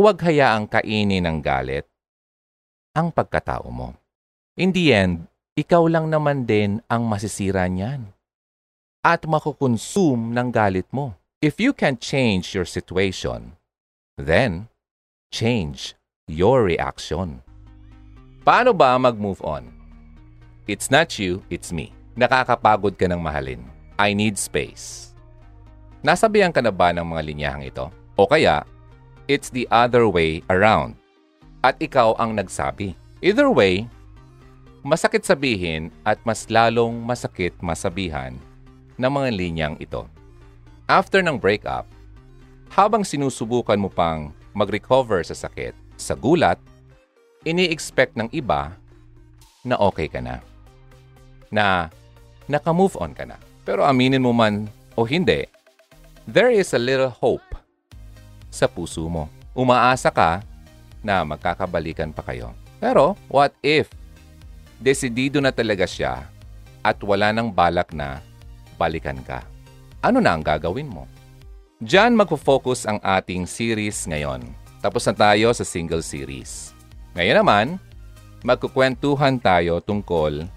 huwag hayaang kainin ng galit ang pagkatao mo. In the end, ikaw lang naman din ang masisira niyan at makukonsume ng galit mo. If you can change your situation, then change your reaction. Paano ba mag-move on? It's not you, it's me. Nakakapagod ka ng mahalin. I need space. Nasabihan ka na ba ng mga linyahang ito? O kaya, it's the other way around. At ikaw ang nagsabi. Either way, masakit sabihin at mas lalong masakit masabihan ng mga linyang ito. After ng breakup, habang sinusubukan mo pang mag-recover sa sakit, sa gulat, ini-expect ng iba na okay ka na. Na naka-move on ka na. Pero aminin mo man o hindi, there is a little hope sa puso mo. Umaasa ka na magkakabalikan pa kayo. Pero what if desidido na talaga siya at wala nang balak na balikan ka? Ano na ang gagawin mo? Diyan magfo-focus ang ating series ngayon. Tapos na tayo sa single series. Ngayon naman, magkukwentuhan tayo tungkol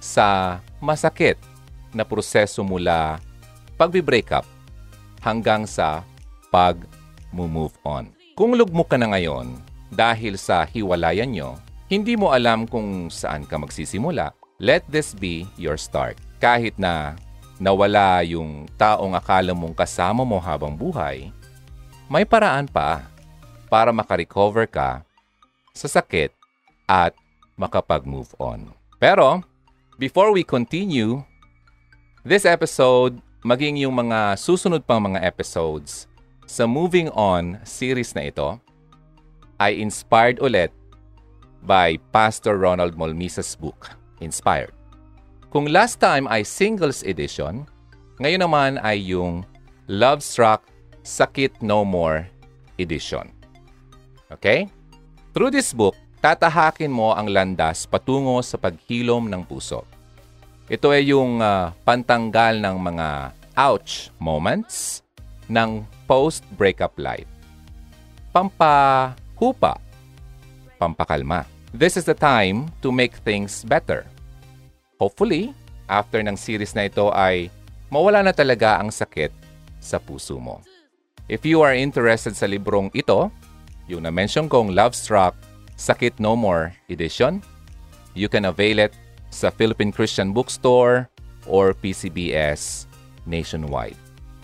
sa masakit na proseso mula pag-break up hanggang sa pag-move on. Kung lugmok ka na ngayon dahil sa hiwalayan nyo, hindi mo alam kung saan ka magsisimula, let this be your start. Kahit na nawala yung taong akala mong kasama mo habang buhay, may paraan pa para makarecover ka sa sakit at makapag-move on. Pero, before we continue, this episode, maging yung mga susunod pang mga episodes sa Moving On series na ito, ay inspired ulit by Pastor Ronald Molmisa's book, Inspired. Kung last time ay singles edition, ngayon naman ay yung Love Struck Sakit No More edition. Okay? Through this book, tatahakin mo ang landas patungo sa paghilom ng puso. Ito ay yung uh, pantanggal ng mga ouch moments ng post-breakup life. Pampahupa, pampakalma. This is the time to make things better. Hopefully, after ng series na ito ay mawala na talaga ang sakit sa puso mo. If you are interested sa librong ito, yung na-mention kong Love Struck Sakit No More edition, you can avail it sa Philippine Christian Bookstore or PCBS nationwide.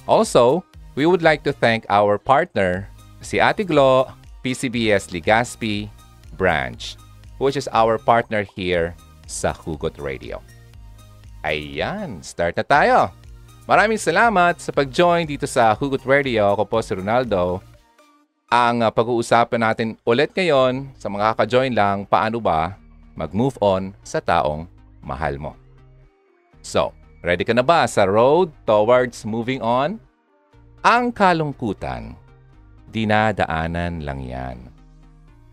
Also, we would like to thank our partner, si Ate Glo, PCBS Ligaspi branch, which is our partner here sa Hugot Radio. Ayan, start na tayo. Maraming salamat sa pag-join dito sa Hugot Radio. Ako po si Ronaldo. Ang uh, pag-uusapan natin ulit ngayon sa mga kaka-join lang, paano ba mag-move on sa taong mahal mo. So, ready ka na ba sa road towards moving on? Ang kalungkutan, dinadaanan lang yan.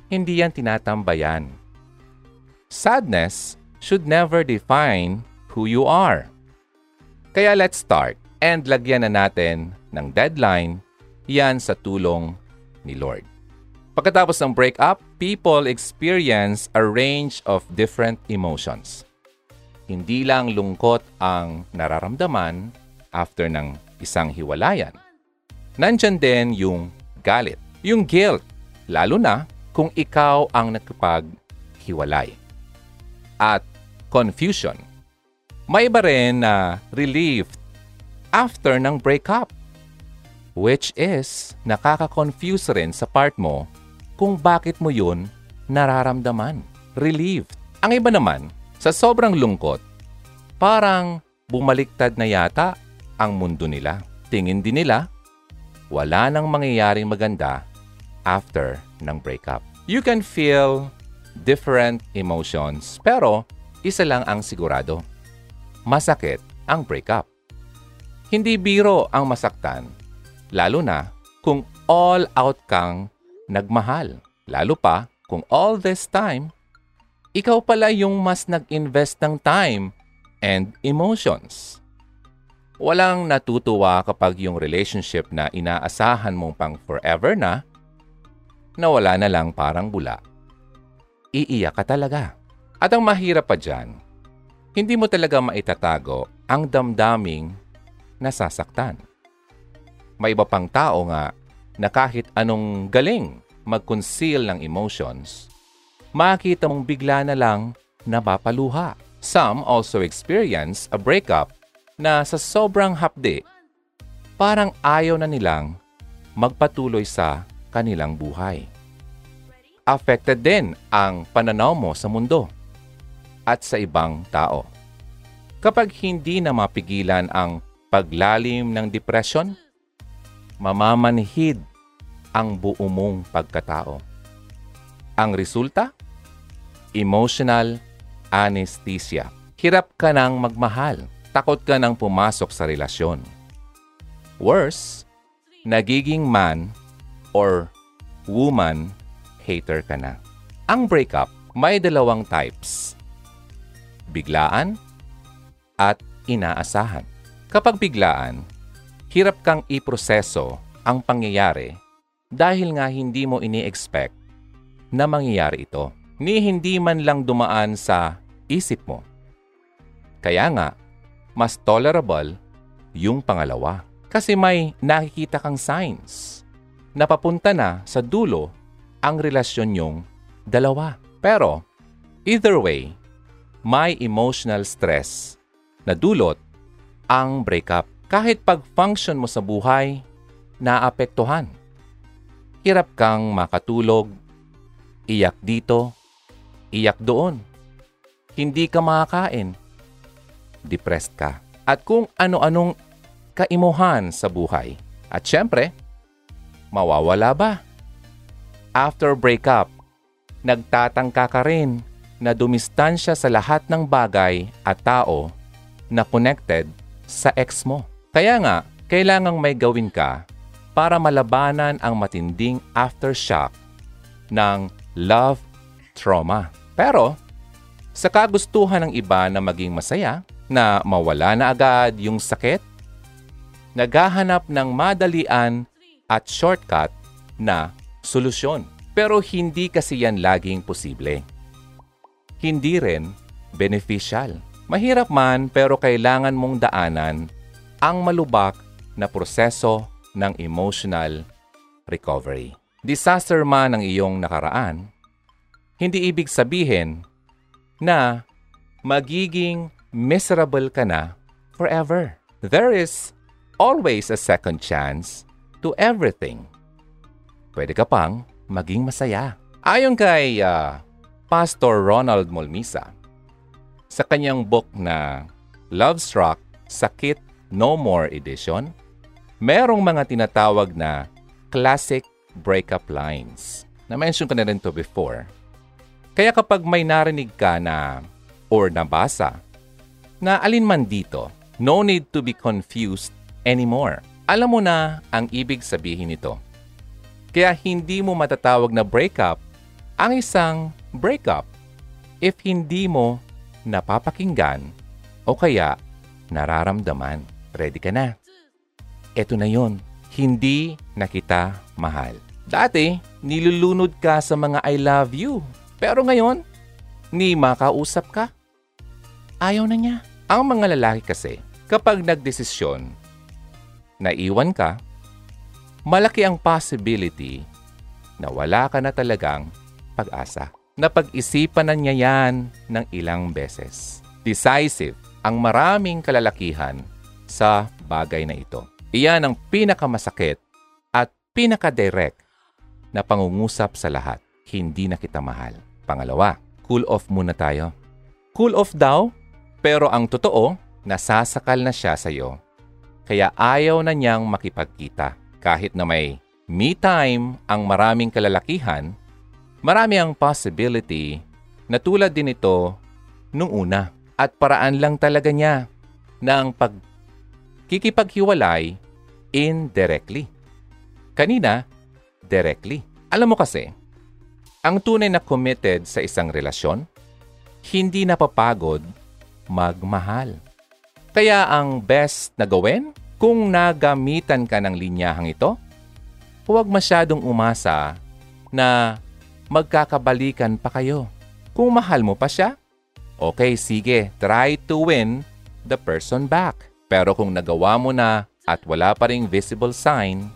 Hindi yan tinatambayan. Sadness should never define who you are. Kaya let's start and lagyan na natin ng deadline yan sa tulong ni Lord. Pagkatapos ng breakup, people experience a range of different emotions. Hindi lang lungkot ang nararamdaman after ng isang hiwalayan. Nandyan din yung galit, yung guilt, lalo na kung ikaw ang nakipaghiwalay. At confusion. May iba rin na relief after ng breakup which is nakaka-confuse rin sa part mo kung bakit mo yun nararamdaman. Relieved. Ang iba naman, sa sobrang lungkot, parang bumaliktad na yata ang mundo nila. Tingin din nila, wala nang mangyayaring maganda after ng breakup. You can feel different emotions, pero isa lang ang sigurado. Masakit ang breakup. Hindi biro ang masaktan Lalo na kung all out kang nagmahal. Lalo pa kung all this time, ikaw pala yung mas nag-invest ng time and emotions. Walang natutuwa kapag yung relationship na inaasahan mong pang forever na, na wala na lang parang bula. Iiyak ka talaga. At ang mahirap pa dyan, hindi mo talaga maitatago ang damdaming nasasaktan. May iba pang tao nga na kahit anong galing mag-conceal ng emotions, makita mong bigla na lang napapaluha. Some also experience a breakup na sa sobrang hapde, parang ayaw na nilang magpatuloy sa kanilang buhay. Affected din ang pananaw mo sa mundo at sa ibang tao. Kapag hindi na mapigilan ang paglalim ng depression, mamamanhid ang buo mong pagkatao. Ang resulta? Emotional anesthesia. Hirap ka nang magmahal. Takot ka nang pumasok sa relasyon. Worse, nagiging man or woman hater ka na. Ang breakup may dalawang types. Biglaan at inaasahan. Kapag biglaan, hirap kang iproseso ang pangyayari dahil nga hindi mo ini-expect na mangyayari ito. Ni hindi man lang dumaan sa isip mo. Kaya nga, mas tolerable yung pangalawa. Kasi may nakikita kang signs na papunta na sa dulo ang relasyon yung dalawa. Pero, either way, may emotional stress na dulot ang breakup. Kahit pag-function mo sa buhay, naapektuhan. Hirap kang makatulog, iyak dito, iyak doon hindi ka makakain. Depressed ka. At kung ano-anong kaimuhan sa buhay. At syempre, mawawala ba? After breakup, nagtatangka ka rin na dumistansya sa lahat ng bagay at tao na connected sa ex mo. Kaya nga, kailangang may gawin ka para malabanan ang matinding aftershock ng love trauma. Pero, sa kagustuhan ng iba na maging masaya, na mawala na agad yung sakit, naghahanap ng madalian at shortcut na solusyon. Pero hindi kasi yan laging posible. Hindi rin beneficial. Mahirap man pero kailangan mong daanan ang malubak na proseso ng emotional recovery. Disaster man ang iyong nakaraan, hindi ibig sabihin na magiging miserable ka na forever. There is always a second chance to everything. Pwede ka pang maging masaya. Ayon kay uh, Pastor Ronald Molmisa, sa kanyang book na Love Struck, Sakit No More Edition, merong mga tinatawag na classic breakup lines. Na-mention ko na rin to before kaya kapag may narinig ka na or nabasa na alin man dito, no need to be confused anymore. Alam mo na ang ibig sabihin nito. Kaya hindi mo matatawag na breakup ang isang breakup if hindi mo napapakinggan o kaya nararamdaman. Ready ka na? Ito na yon. Hindi na kita mahal. Dati, nilulunod ka sa mga I love you pero ngayon, ni makausap ka, ayaw na niya. Ang mga lalaki kasi, kapag nagdesisyon na iwan ka, malaki ang possibility na wala ka na talagang pag-asa. Napag-isipan na niya yan ng ilang beses. Decisive ang maraming kalalakihan sa bagay na ito. Iyan ang pinakamasakit at pinaka-direct na pangungusap sa lahat. Hindi na kita mahal. Pangalawa, cool off muna tayo. Cool off daw, pero ang totoo, nasasakal na siya sa iyo. Kaya ayaw na niyang makipagkita. Kahit na may me time ang maraming kalalakihan, marami ang possibility na tulad din ito nung una. At paraan lang talaga niya ng pagkikipaghiwalay indirectly. Kanina, directly. Alam mo kasi, ang tunay na committed sa isang relasyon, hindi napapagod magmahal. Kaya ang best na gawin kung nagamitan ka ng linyahang ito, huwag masyadong umasa na magkakabalikan pa kayo. Kung mahal mo pa siya, okay, sige, try to win the person back. Pero kung nagawa mo na at wala pa ring visible sign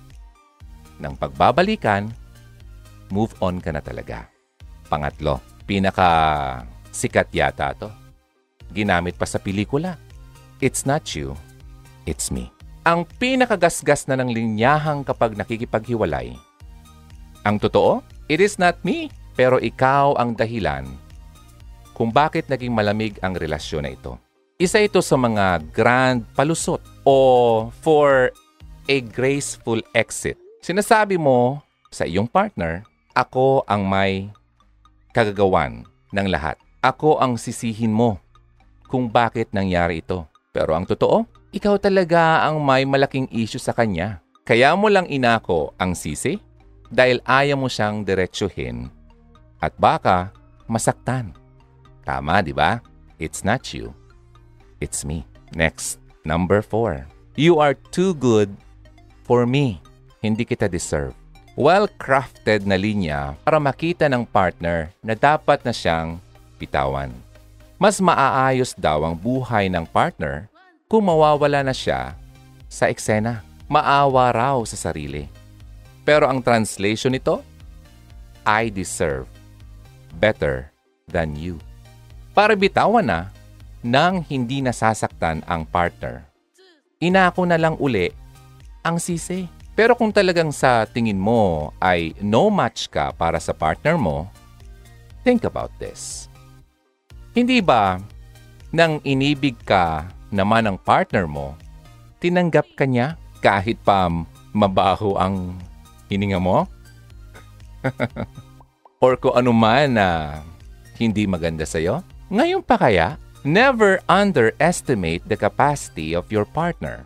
ng pagbabalikan, move on ka na talaga. Pangatlo, pinaka sikat yata to. Ginamit pa sa pelikula. It's not you, it's me. Ang pinakagasgas na ng linyahang kapag nakikipaghiwalay. Ang totoo, it is not me, pero ikaw ang dahilan kung bakit naging malamig ang relasyon na ito. Isa ito sa mga grand palusot o for a graceful exit. Sinasabi mo sa iyong partner, ako ang may kagagawan ng lahat. Ako ang sisihin mo kung bakit nangyari ito. Pero ang totoo, ikaw talaga ang may malaking issue sa kanya. Kaya mo lang inako ang sisi dahil ayaw mo siyang diretsuhin at baka masaktan. Tama, di ba? It's not you. It's me. Next, number four. You are too good for me. Hindi kita deserve. Well-crafted na linya para makita ng partner na dapat na siyang pitawan. Mas maaayos daw ang buhay ng partner kung mawawala na siya sa eksena. Maawa raw sa sarili. Pero ang translation nito, I deserve better than you. Para bitawan na nang hindi nasasaktan ang partner. Inako na lang uli ang sisi. Pero kung talagang sa tingin mo ay no match ka para sa partner mo, think about this. Hindi ba nang inibig ka naman ng partner mo, tinanggap ka niya kahit pa mabaho ang hininga mo? Or kung ano man na hindi maganda sa'yo? Ngayon pa kaya, Never underestimate the capacity of your partner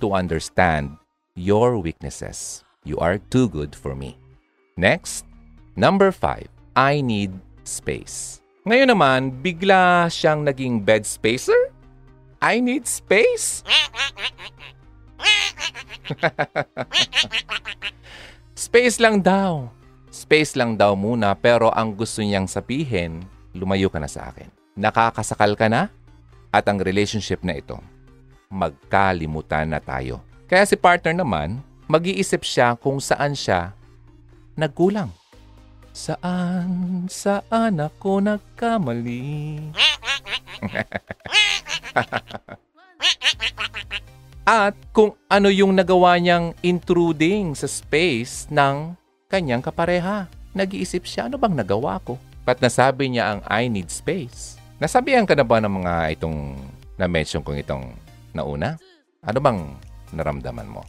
to understand your weaknesses. You are too good for me. Next, number five, I need space. Ngayon naman, bigla siyang naging bed spacer? I need space? space lang daw. Space lang daw muna pero ang gusto niyang sabihin, lumayo ka na sa akin nakakasakal ka na at ang relationship na ito, magkalimutan na tayo. Kaya si partner naman, mag-iisip siya kung saan siya nagkulang. Saan, saan ako nagkamali? At kung ano yung nagawa niyang intruding sa space ng kanyang kapareha. Nag-iisip siya, ano bang nagawa ko? Pat nasabi niya ang I need space. Nasabihan ka na ba ng mga itong na-mention kong itong nauna? Ano bang naramdaman mo?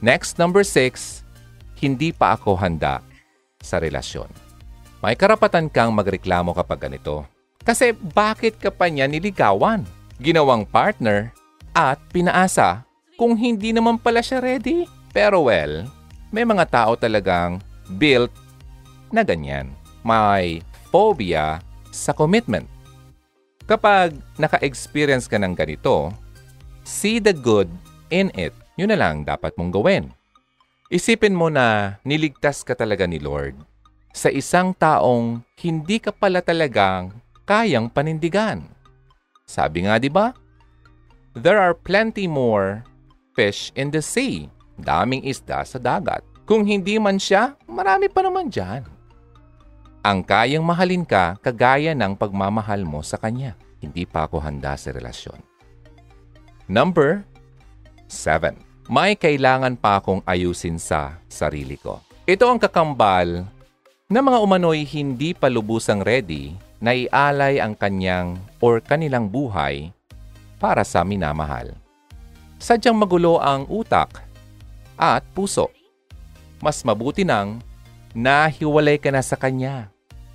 Next, number six, hindi pa ako handa sa relasyon. May karapatan kang magreklamo kapag ganito. Kasi bakit ka pa niya niligawan? Ginawang partner at pinaasa kung hindi naman pala siya ready. Pero well, may mga tao talagang built na ganyan. May phobia sa commitment. Kapag naka-experience ka ng ganito, see the good in it. Yun na lang dapat mong gawin. Isipin mo na niligtas ka talaga ni Lord sa isang taong hindi ka pala talagang kayang panindigan. Sabi nga 'di ba? There are plenty more fish in the sea. Daming isda sa dagat. Kung hindi man siya, marami pa naman dyan ang kayang mahalin ka kagaya ng pagmamahal mo sa kanya. Hindi pa ako handa sa relasyon. Number 7. May kailangan pa akong ayusin sa sarili ko. Ito ang kakambal na mga umano'y hindi pa lubusang ready na ialay ang kanyang or kanilang buhay para sa minamahal. Sadyang magulo ang utak at puso. Mas mabuti nang nahiwalay ka na sa kanya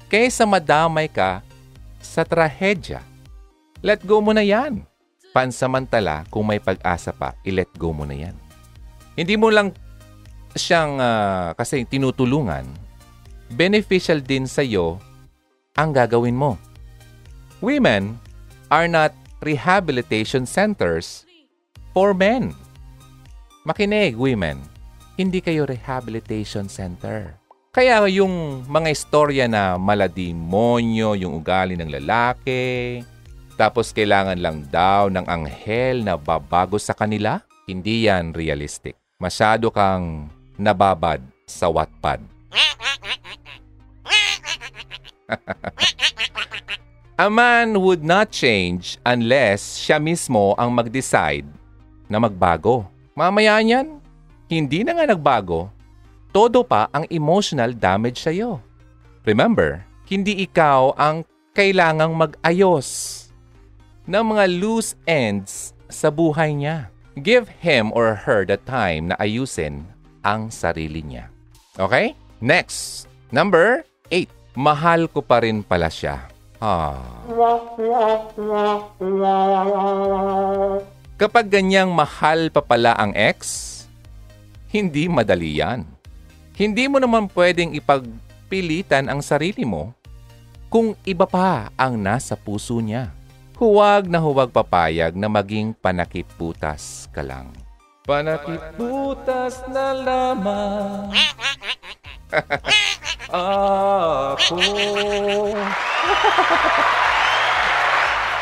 kaysa madamay ka sa trahedya. Let go mo na yan. Pansamantala, kung may pag-asa pa, i-let go mo na yan. Hindi mo lang siyang uh, kasi tinutulungan, beneficial din sa iyo ang gagawin mo. Women are not rehabilitation centers for men. Makinig, women. Hindi kayo rehabilitation center. Kaya yung mga istorya na malademonyo yung ugali ng lalaki, tapos kailangan lang daw ng anghel na babago sa kanila, hindi yan realistic. Masyado kang nababad sa Wattpad. A man would not change unless siya mismo ang mag-decide na magbago. Mamaya niyan, hindi na nga nagbago. Todo pa ang emotional damage sa iyo. Remember, hindi ikaw ang kailangang mag-ayos ng mga loose ends sa buhay niya. Give him or her the time na ayusin ang sarili niya. Okay? Next, number 8. Mahal ko pa rin pala siya. Ah. Kapag ganyang mahal pa pala ang ex, hindi madali yan. Hindi mo naman pwedeng ipagpilitan ang sarili mo kung iba pa ang nasa puso niya. Huwag na huwag papayag na maging panakiputas ka lang. Panakiputas na lamang ako.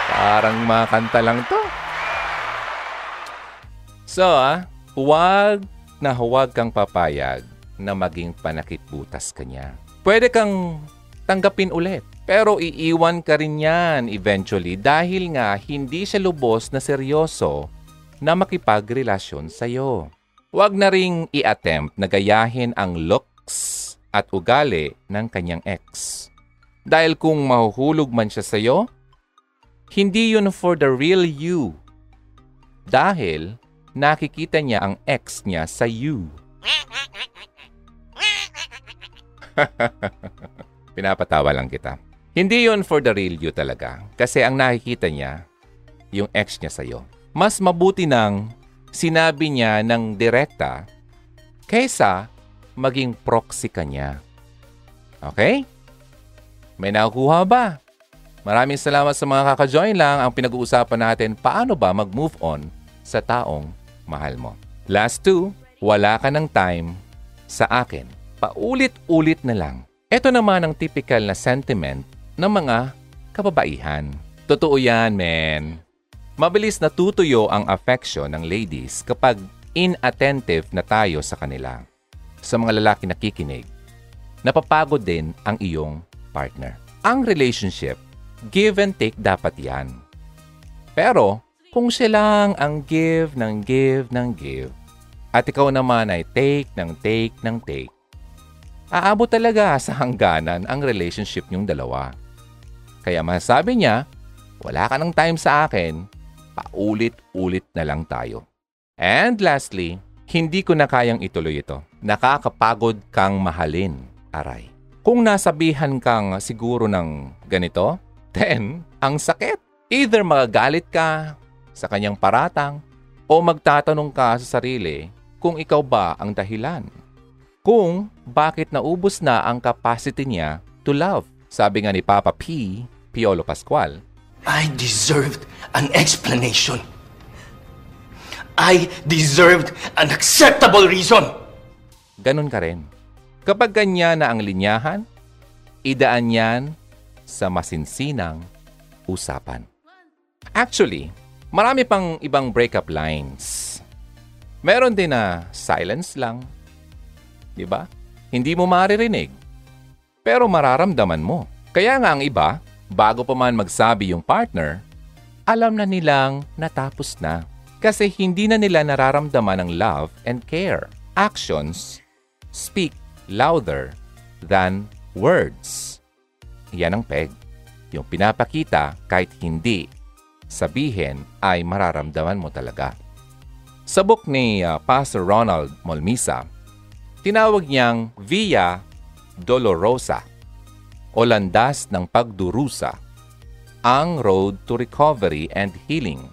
Parang makanta lang to. So, ah, huwag na huwag kang papayag na maging panakitbutas ka niya. Pwede kang tanggapin ulit. Pero iiwan ka rin yan eventually dahil nga hindi siya lubos na seryoso na makipagrelasyon sa'yo. Huwag na ring i-attempt na gayahin ang looks at ugali ng kanyang ex. Dahil kung mahuhulog man siya sa'yo, hindi yun for the real you. Dahil nakikita niya ang ex niya sa you. Pinapatawa lang kita. Hindi yon for the real you talaga. Kasi ang nakikita niya, yung ex niya sa'yo. Mas mabuti nang sinabi niya ng direkta kaysa maging proxy ka niya. Okay? May nakukuha ba? Maraming salamat sa mga kaka-join lang. Ang pinag-uusapan natin, paano ba mag-move on sa taong mahal mo. Last two, wala ka ng time sa akin. Paulit-ulit na lang. Ito naman ang typical na sentiment ng mga kababaihan. Totoo yan, men. Mabilis natutuyo ang affection ng ladies kapag inattentive na tayo sa kanila. Sa mga lalaki nakikinig, napapagod din ang iyong partner. Ang relationship, give and take dapat yan. Pero, kung siya lang ang give ng give ng give, at ikaw naman ay take ng take ng take, aabot talaga sa hangganan ang relationship niyong dalawa. Kaya masasabi niya, wala ka ng time sa akin, paulit-ulit na lang tayo. And lastly, hindi ko na kayang ituloy ito. Nakakapagod kang mahalin, aray. Kung nasabihan kang siguro ng ganito, then ang sakit. Either magagalit ka sa kanyang paratang o magtatanong ka sa sarili kung ikaw ba ang dahilan. Kung bakit naubos na ang capacity niya to love. Sabi nga ni Papa P, Piolo Pascual, I deserved an explanation. I deserved an acceptable reason. Ganun ka rin. Kapag ganyan na ang linyahan, idaan yan sa masinsinang usapan. Actually, marami pang ibang breakup lines. Meron din na silence lang. Di ba? Hindi mo maririnig. Pero mararamdaman mo. Kaya nga ang iba, bago pa man magsabi yung partner, alam na nilang natapos na. Kasi hindi na nila nararamdaman ang love and care. Actions speak louder than words. Yan ang peg. Yung pinapakita kahit hindi sabihin ay mararamdaman mo talaga. Sa book ni uh, Pastor Ronald Molmisa, tinawag niyang Via Dolorosa o landas ng pagdurusa, ang road to recovery and healing.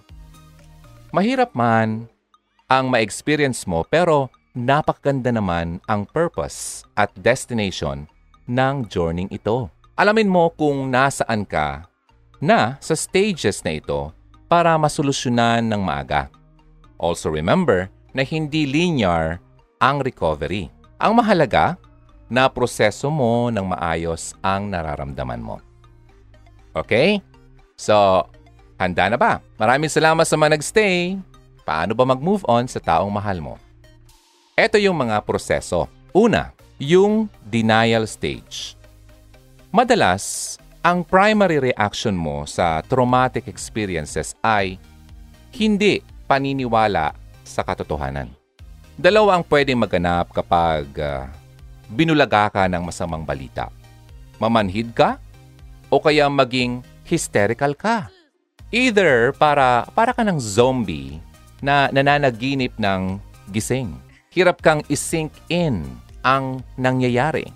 Mahirap man ang ma-experience mo pero napakaganda naman ang purpose at destination ng journey ito. Alamin mo kung nasaan ka na sa stages na ito para masolusyonan ng maaga. Also remember na hindi linear ang recovery. Ang mahalaga, na proseso mo ng maayos ang nararamdaman mo. Okay? So, handa na ba? Maraming salamat sa mga nagstay. Paano ba mag-move on sa taong mahal mo? Ito yung mga proseso. Una, yung denial stage. Madalas, ang primary reaction mo sa traumatic experiences ay hindi paniniwala sa katotohanan. Dalawa ang pwedeng maganap kapag uh, binulaga ka ng masamang balita. Mamanhid ka o kaya maging hysterical ka. Either para para ka ng zombie na nananaginip ng gising. Hirap kang isink in ang nangyayari.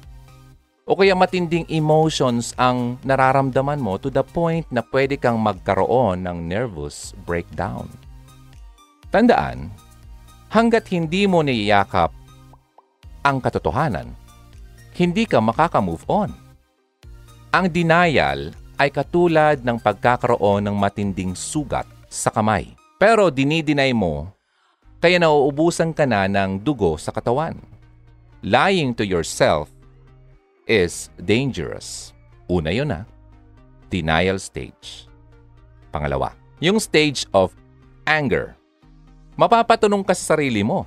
O kaya matinding emotions ang nararamdaman mo to the point na pwede kang magkaroon ng nervous breakdown. Tandaan, hanggat hindi mo niyayakap ang katotohanan, hindi ka makaka-move on. Ang denial ay katulad ng pagkakaroon ng matinding sugat sa kamay. Pero dinideny mo, kaya nauubusan ka na ng dugo sa katawan. Lying to yourself is dangerous. Una yun ha. Denial stage. Pangalawa, yung stage of anger mapapatanong ka sa sarili mo,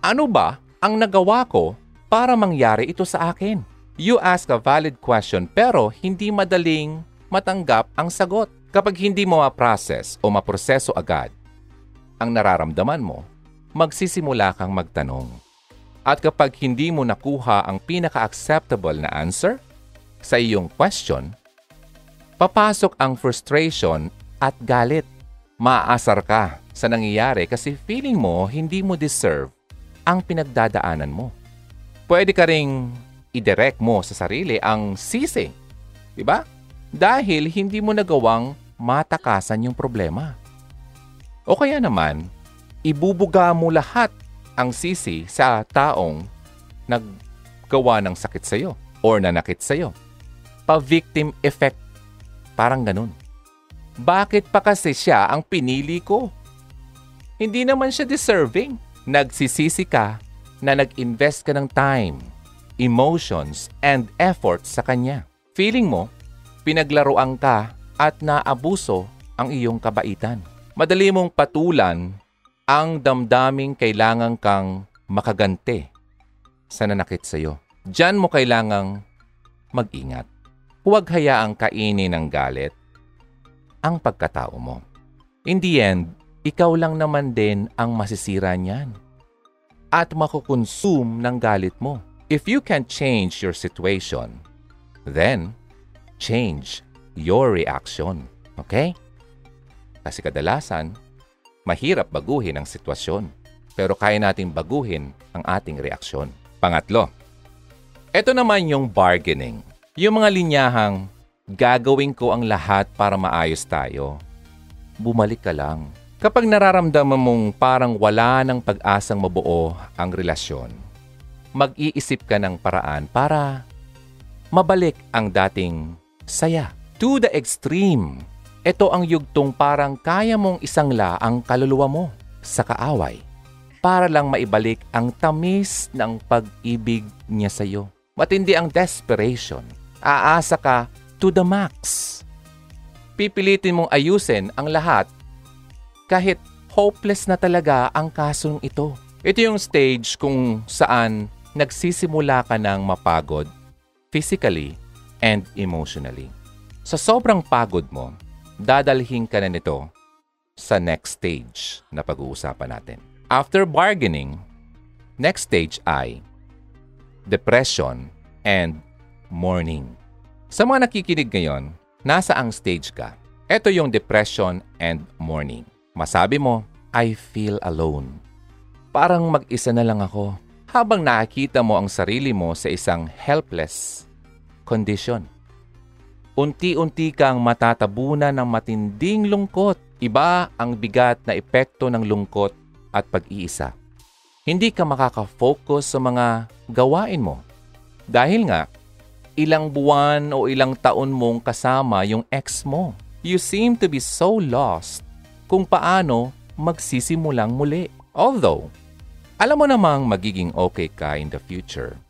ano ba ang nagawa ko para mangyari ito sa akin? You ask a valid question pero hindi madaling matanggap ang sagot. Kapag hindi mo ma-process o maproseso agad ang nararamdaman mo, magsisimula kang magtanong. At kapag hindi mo nakuha ang pinaka-acceptable na answer sa iyong question, papasok ang frustration at galit. Maasar ka sa nangyayari kasi feeling mo hindi mo deserve ang pinagdadaanan mo. Pwede ka ring i-direct mo sa sarili ang sisi. Di ba? Dahil hindi mo nagawang matakasan yung problema. O kaya naman, ibubuga mo lahat ang sisi sa taong naggawa ng sakit sa iyo or nanakit sa iyo. Pa-victim effect. Parang ganun. Bakit pa kasi siya ang pinili ko? Hindi naman siya deserving. Nagsisisi ka na nag-invest ka ng time, emotions, and effort sa kanya. Feeling mo, pinaglaruan ka at naabuso ang iyong kabaitan. Madali mong patulan ang damdaming kailangan kang makagante sa nanakit sa iyo. Diyan mo kailangang mag-ingat. Huwag hayaang kainin ng galit ang pagkatao mo. In the end, ikaw lang naman din ang masisira niyan. At makukonsume ng galit mo. If you can change your situation, then change your reaction. Okay? Kasi kadalasan, mahirap baguhin ang sitwasyon. Pero kaya nating baguhin ang ating reaksyon. Pangatlo, ito naman yung bargaining. Yung mga linyahang, gagawin ko ang lahat para maayos tayo. Bumalik ka lang Kapag nararamdaman mong parang wala ng pag-asang mabuo ang relasyon, mag-iisip ka ng paraan para mabalik ang dating saya. To the extreme, ito ang yugtong parang kaya mong isangla ang kaluluwa mo sa kaaway para lang maibalik ang tamis ng pag-ibig niya sa iyo. Matindi ang desperation. Aasa ka to the max. Pipilitin mong ayusin ang lahat kahit hopeless na talaga ang kasong ito. Ito yung stage kung saan nagsisimula ka ng mapagod physically and emotionally. Sa sobrang pagod mo, dadalhin ka na nito sa next stage na pag-uusapan natin. After bargaining, next stage ay depression and mourning. Sa mga nakikinig ngayon, nasa ang stage ka? Ito yung depression and mourning. Masabi mo, I feel alone. Parang mag-isa na lang ako habang nakikita mo ang sarili mo sa isang helpless condition. Unti-unti kang matatabunan ng matinding lungkot. Iba ang bigat na epekto ng lungkot at pag-iisa. Hindi ka makaka-focus sa mga gawain mo. Dahil nga, ilang buwan o ilang taon mong kasama yung ex mo. You seem to be so lost kung paano magsisimulang muli. Although, alam mo namang magiging okay ka in the future.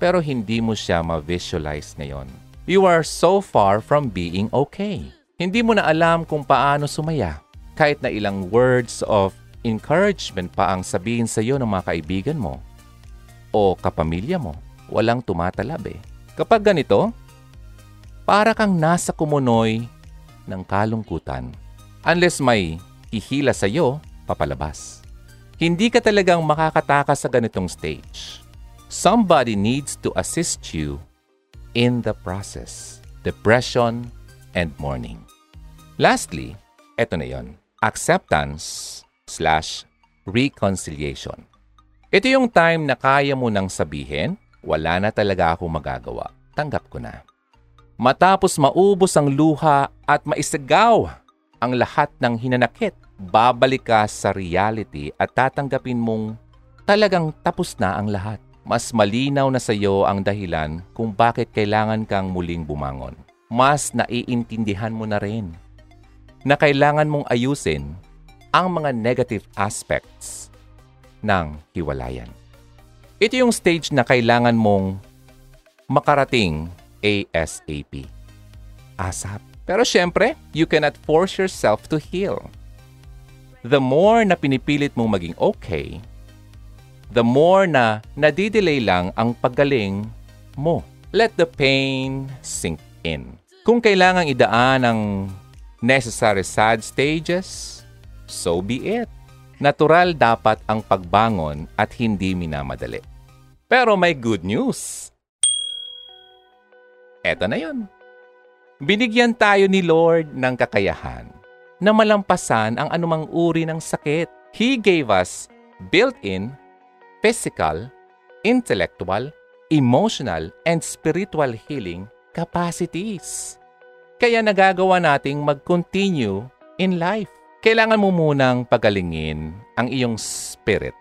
pero hindi mo siya ma-visualize ngayon. You are so far from being okay. Hindi mo na alam kung paano sumaya. Kahit na ilang words of encouragement pa ang sabihin sa iyo ng mga kaibigan mo o kapamilya mo, walang tumatalab eh. Kapag ganito, para kang nasa kumunoy ng kalungkutan. Unless may hihila sa iyo, papalabas. Hindi ka talagang makakatakas sa ganitong stage. Somebody needs to assist you in the process. Depression and mourning. Lastly, eto na yon. Acceptance slash reconciliation. Ito yung time na kaya mo nang sabihin, wala na talaga akong magagawa. Tanggap ko na. Matapos maubos ang luha at maisagaw ang lahat ng hinanakit, babalik ka sa reality at tatanggapin mong talagang tapos na ang lahat. Mas malinaw na sa iyo ang dahilan kung bakit kailangan kang muling bumangon. Mas naiintindihan mo na rin na kailangan mong ayusin ang mga negative aspects ng hiwalayan. Ito yung stage na kailangan mong makarating ASAP. ASAP. Pero syempre, you cannot force yourself to heal. The more na pinipilit mong maging okay, the more na nadidelay lang ang paggaling mo. Let the pain sink in. Kung kailangang idaan ang necessary sad stages, so be it. Natural dapat ang pagbangon at hindi minamadali. Pero may good news. Eto na yon. Binigyan tayo ni Lord ng kakayahan na malampasan ang anumang uri ng sakit. He gave us built-in physical, intellectual, emotional, and spiritual healing capacities. Kaya nagagawa nating mag-continue in life. Kailangan mo munang pagalingin ang iyong spirit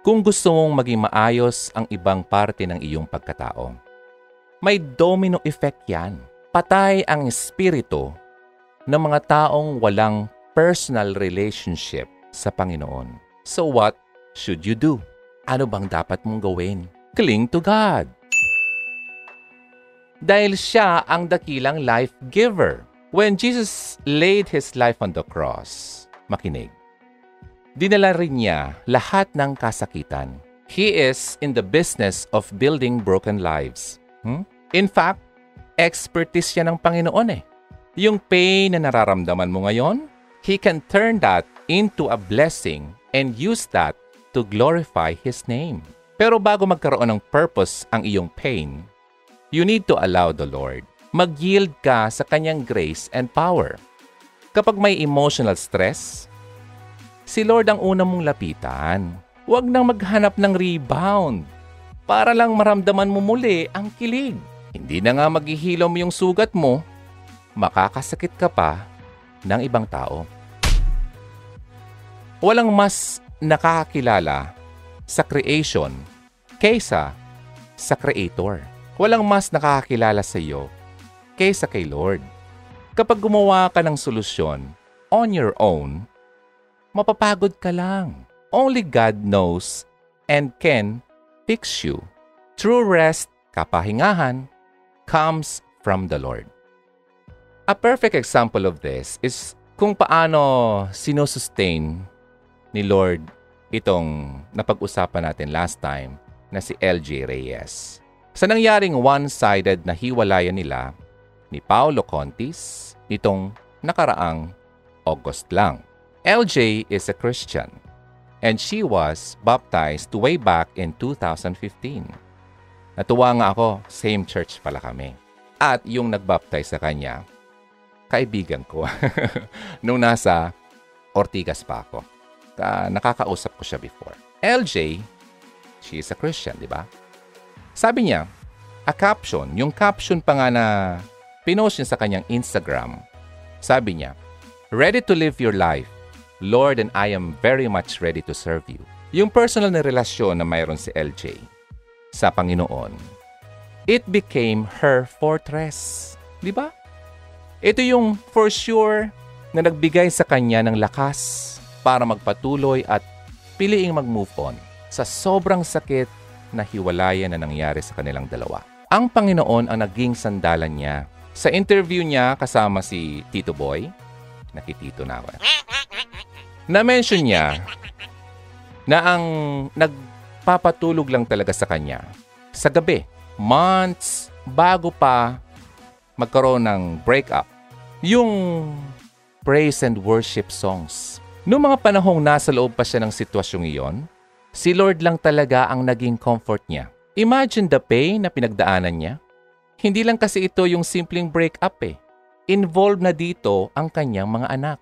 kung gusto mong maging maayos ang ibang parte ng iyong pagkatao. May domino effect yan. Patay ang espiritu ng mga taong walang personal relationship sa Panginoon. So what should you do? Ano bang dapat mong gawin? Cling to God. Dahil siya ang dakilang life giver. When Jesus laid His life on the cross, makinig, dinala rin niya lahat ng kasakitan. He is in the business of building broken lives. Hmm? In fact, expertise siya ng Panginoon eh. Yung pain na nararamdaman mo ngayon, He can turn that into a blessing and use that to glorify His name. Pero bago magkaroon ng purpose ang iyong pain, you need to allow the Lord. Mag-yield ka sa Kanyang grace and power. Kapag may emotional stress, si Lord ang una mong lapitan. Huwag nang maghanap ng rebound para lang maramdaman mo muli ang kilig. Hindi na nga maghihilom yung sugat mo, makakasakit ka pa ng ibang tao. Walang mas nakakakilala sa creation kaysa sa creator. Walang mas nakakakilala sa iyo kaysa kay Lord. Kapag gumawa ka ng solusyon on your own, mapapagod ka lang. Only God knows and can fix you. True rest, kapahingahan, comes from the Lord. A perfect example of this is kung paano sinusustain ni Lord itong napag-usapan natin last time na si LJ Reyes. Sa nangyaring one-sided na hiwalayan nila ni Paolo Contis nitong nakaraang August lang. LJ is a Christian and she was baptized way back in 2015. Natuwa nga ako, same church pala kami. At yung nagbaptize sa kanya, kaibigan ko. Nung nasa Ortigas pa ako. Ka, nakakausap ko siya before. LJ, she is a Christian, di ba? Sabi niya, a caption, yung caption pa nga na pinost niya sa kanyang Instagram, sabi niya, Ready to live your life. Lord and I am very much ready to serve you. Yung personal na relasyon na mayroon si LJ sa Panginoon, it became her fortress. Di ba? Ito yung for sure na nagbigay sa kanya ng lakas para magpatuloy at piliing mag-move on. Sa sobrang sakit na hiwalayan na nangyari sa kanilang dalawa. Ang Panginoon ang naging sandalan niya. Sa interview niya kasama si Tito Boy, nakitito na ako. Na-mention niya na ang nagpapatulog lang talaga sa kanya sa gabi, months bago pa magkaroon ng breakup, yung praise and worship songs. Noong mga panahong nasa loob pa siya ng sitwasyong iyon, si Lord lang talaga ang naging comfort niya. Imagine the pain na pinagdaanan niya. Hindi lang kasi ito yung simpleng breakup eh. Involved na dito ang kanyang mga anak.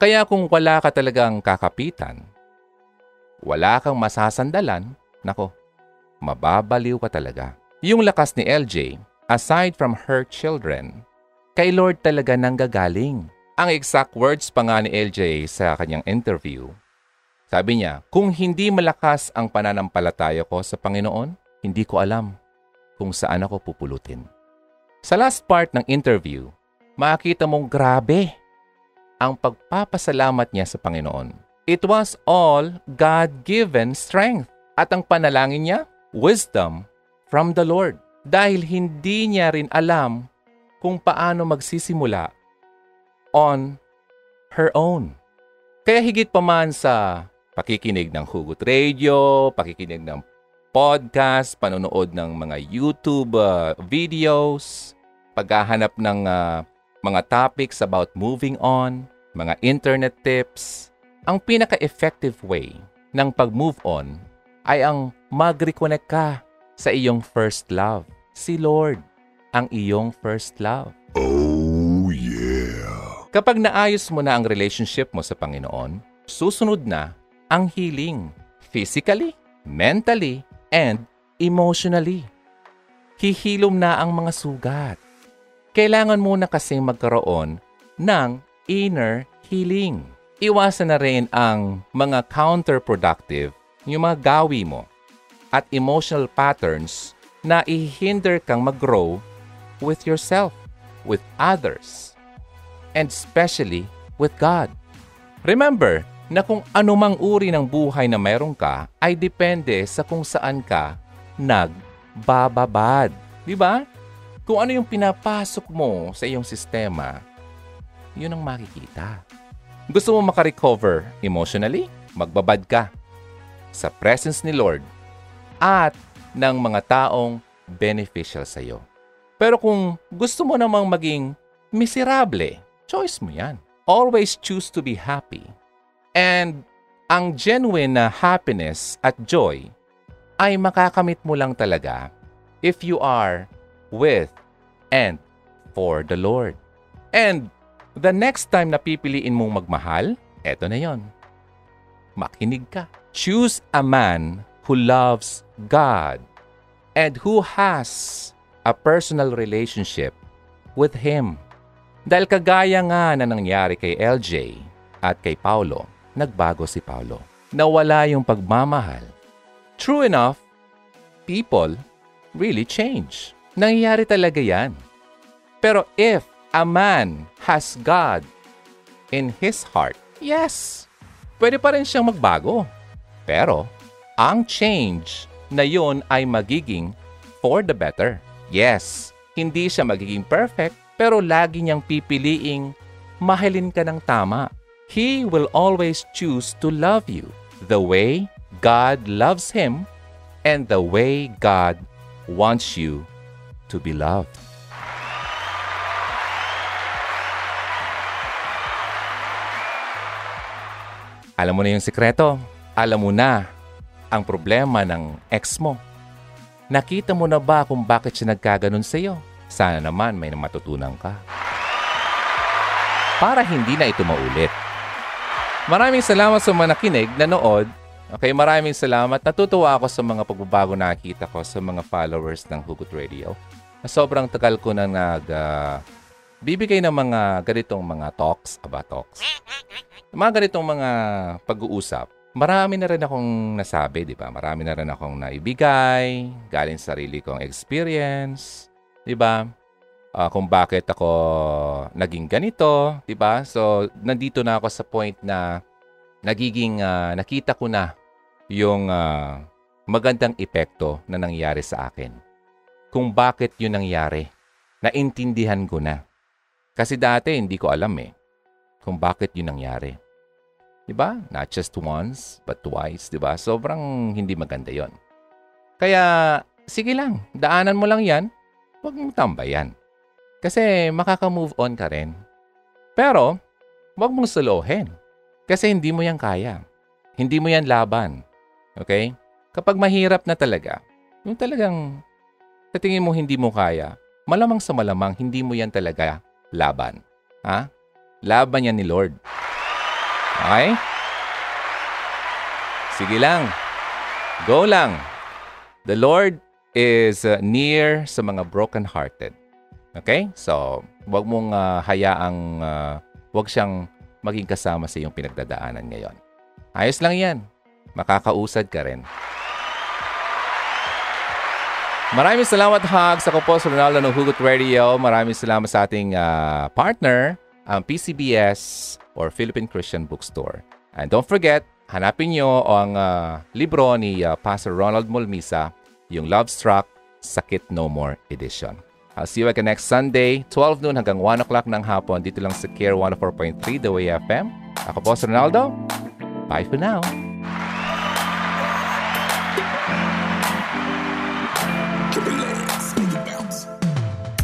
Kaya kung wala ka talagang kakapitan, wala kang masasandalan, nako, mababaliw ka talaga. Yung lakas ni LJ, aside from her children, kay Lord talaga nanggagaling. Ang exact words pa nga ni LJ sa kanyang interview, sabi niya, kung hindi malakas ang pananampalataya ko sa Panginoon, hindi ko alam kung saan ako pupulutin. Sa last part ng interview, makita mong grabe ang pagpapasalamat niya sa Panginoon. It was all God-given strength. At ang panalangin niya, wisdom from the Lord. Dahil hindi niya rin alam kung paano magsisimula on her own. Kaya higit pa man sa pakikinig ng Hugot Radio, pakikinig ng podcast, panonood ng mga YouTube uh, videos, paghahanap ng uh, mga topics about moving on, mga internet tips, ang pinaka-effective way ng pag-move on ay ang mag-reconnect ka sa iyong first love. Si Lord ang iyong first love. Oh, yeah. Kapag naayos mo na ang relationship mo sa Panginoon, susunod na ang healing physically, mentally, and emotionally. Hihilom na ang mga sugat. Kailangan muna kasi magkaroon ng inner healing. Iwasan na rin ang mga counterproductive, yung mga gawi mo, at emotional patterns na ihinder kang mag-grow with yourself, with others, and especially with God. Remember na kung anumang uri ng buhay na meron ka ay depende sa kung saan ka nagbababad. Di ba? Kung ano yung pinapasok mo sa iyong sistema, yun ang makikita. Gusto mo makarecover emotionally? Magbabad ka sa presence ni Lord at ng mga taong beneficial sa iyo. Pero kung gusto mo namang maging miserable, choice mo yan. Always choose to be happy And ang genuine na happiness at joy ay makakamit mo lang talaga if you are with and for the Lord. And the next time na pipiliin mong magmahal, eto na yon. Makinig ka. Choose a man who loves God and who has a personal relationship with Him. Dahil kagaya nga na nangyari kay LJ at kay Paulo, nagbago si Paulo. Nawala yung pagmamahal. True enough, people really change. Nangyayari talaga yan. Pero if a man has God in his heart, yes, pwede pa rin siyang magbago. Pero ang change na yon ay magiging for the better. Yes, hindi siya magiging perfect, pero lagi niyang pipiliing mahalin ka ng tama He will always choose to love you the way God loves Him and the way God wants you to be loved. Alam mo na yung sikreto. Alam mo na ang problema ng ex mo. Nakita mo na ba kung bakit siya nagkaganon sa iyo? Sana naman may matutunan ka. Para hindi na ito maulit Maraming salamat sa mga nakinig, nanood. Okay, maraming salamat. Natutuwa ako sa mga pagbabago na nakita ko sa mga followers ng Hugot Radio. Sobrang tagal ko na nag uh, bibigay ng mga ganitong mga talks, aba talks. Mga ganitong mga pag-uusap. Marami na rin akong nasabi, di ba? Marami na rin akong naibigay, galing sa sarili kong experience, di ba? uh, kung bakit ako naging ganito, 'di ba? So nandito na ako sa point na nagiging uh, nakita ko na yung uh, magandang epekto na nangyari sa akin. Kung bakit yun nangyari, naintindihan ko na. Kasi dati hindi ko alam eh kung bakit yun nangyari. Diba? Not just once, but twice, diba? Sobrang hindi maganda yon. Kaya, sige lang, daanan mo lang yan, huwag mong tambayan. Kasi makaka-move on ka rin. Pero, huwag mong suluhin. Kasi hindi mo yan kaya. Hindi mo yan laban. Okay? Kapag mahirap na talaga, yung talagang sa tingin mo hindi mo kaya, malamang sa malamang hindi mo yan talaga laban. Ha? Laban yan ni Lord. Okay? Sige lang. Go lang. The Lord is uh, near sa mga broken-hearted. Okay? So, wag mong uh, hayaang uh, wag siyang maging kasama sa iyong pinagdadaanan ngayon. Ayos lang yan. Makakausad ka rin. Maraming salamat, Hugs. Ako po sa Ronaldo ng Hugot Radio. Maraming salamat sa ating uh, partner, ang PCBS or Philippine Christian Bookstore. And don't forget, hanapin nyo ang uh, libro ni uh, Pastor Ronald Molmisa, yung Love Struck, Sakit No More Edition. I'll see you again next Sunday, 12 noon hanggang 1 o'clock ng hapon dito lang sa Care 104.3 The Way FM. Ako po si Ronaldo. Bye for now.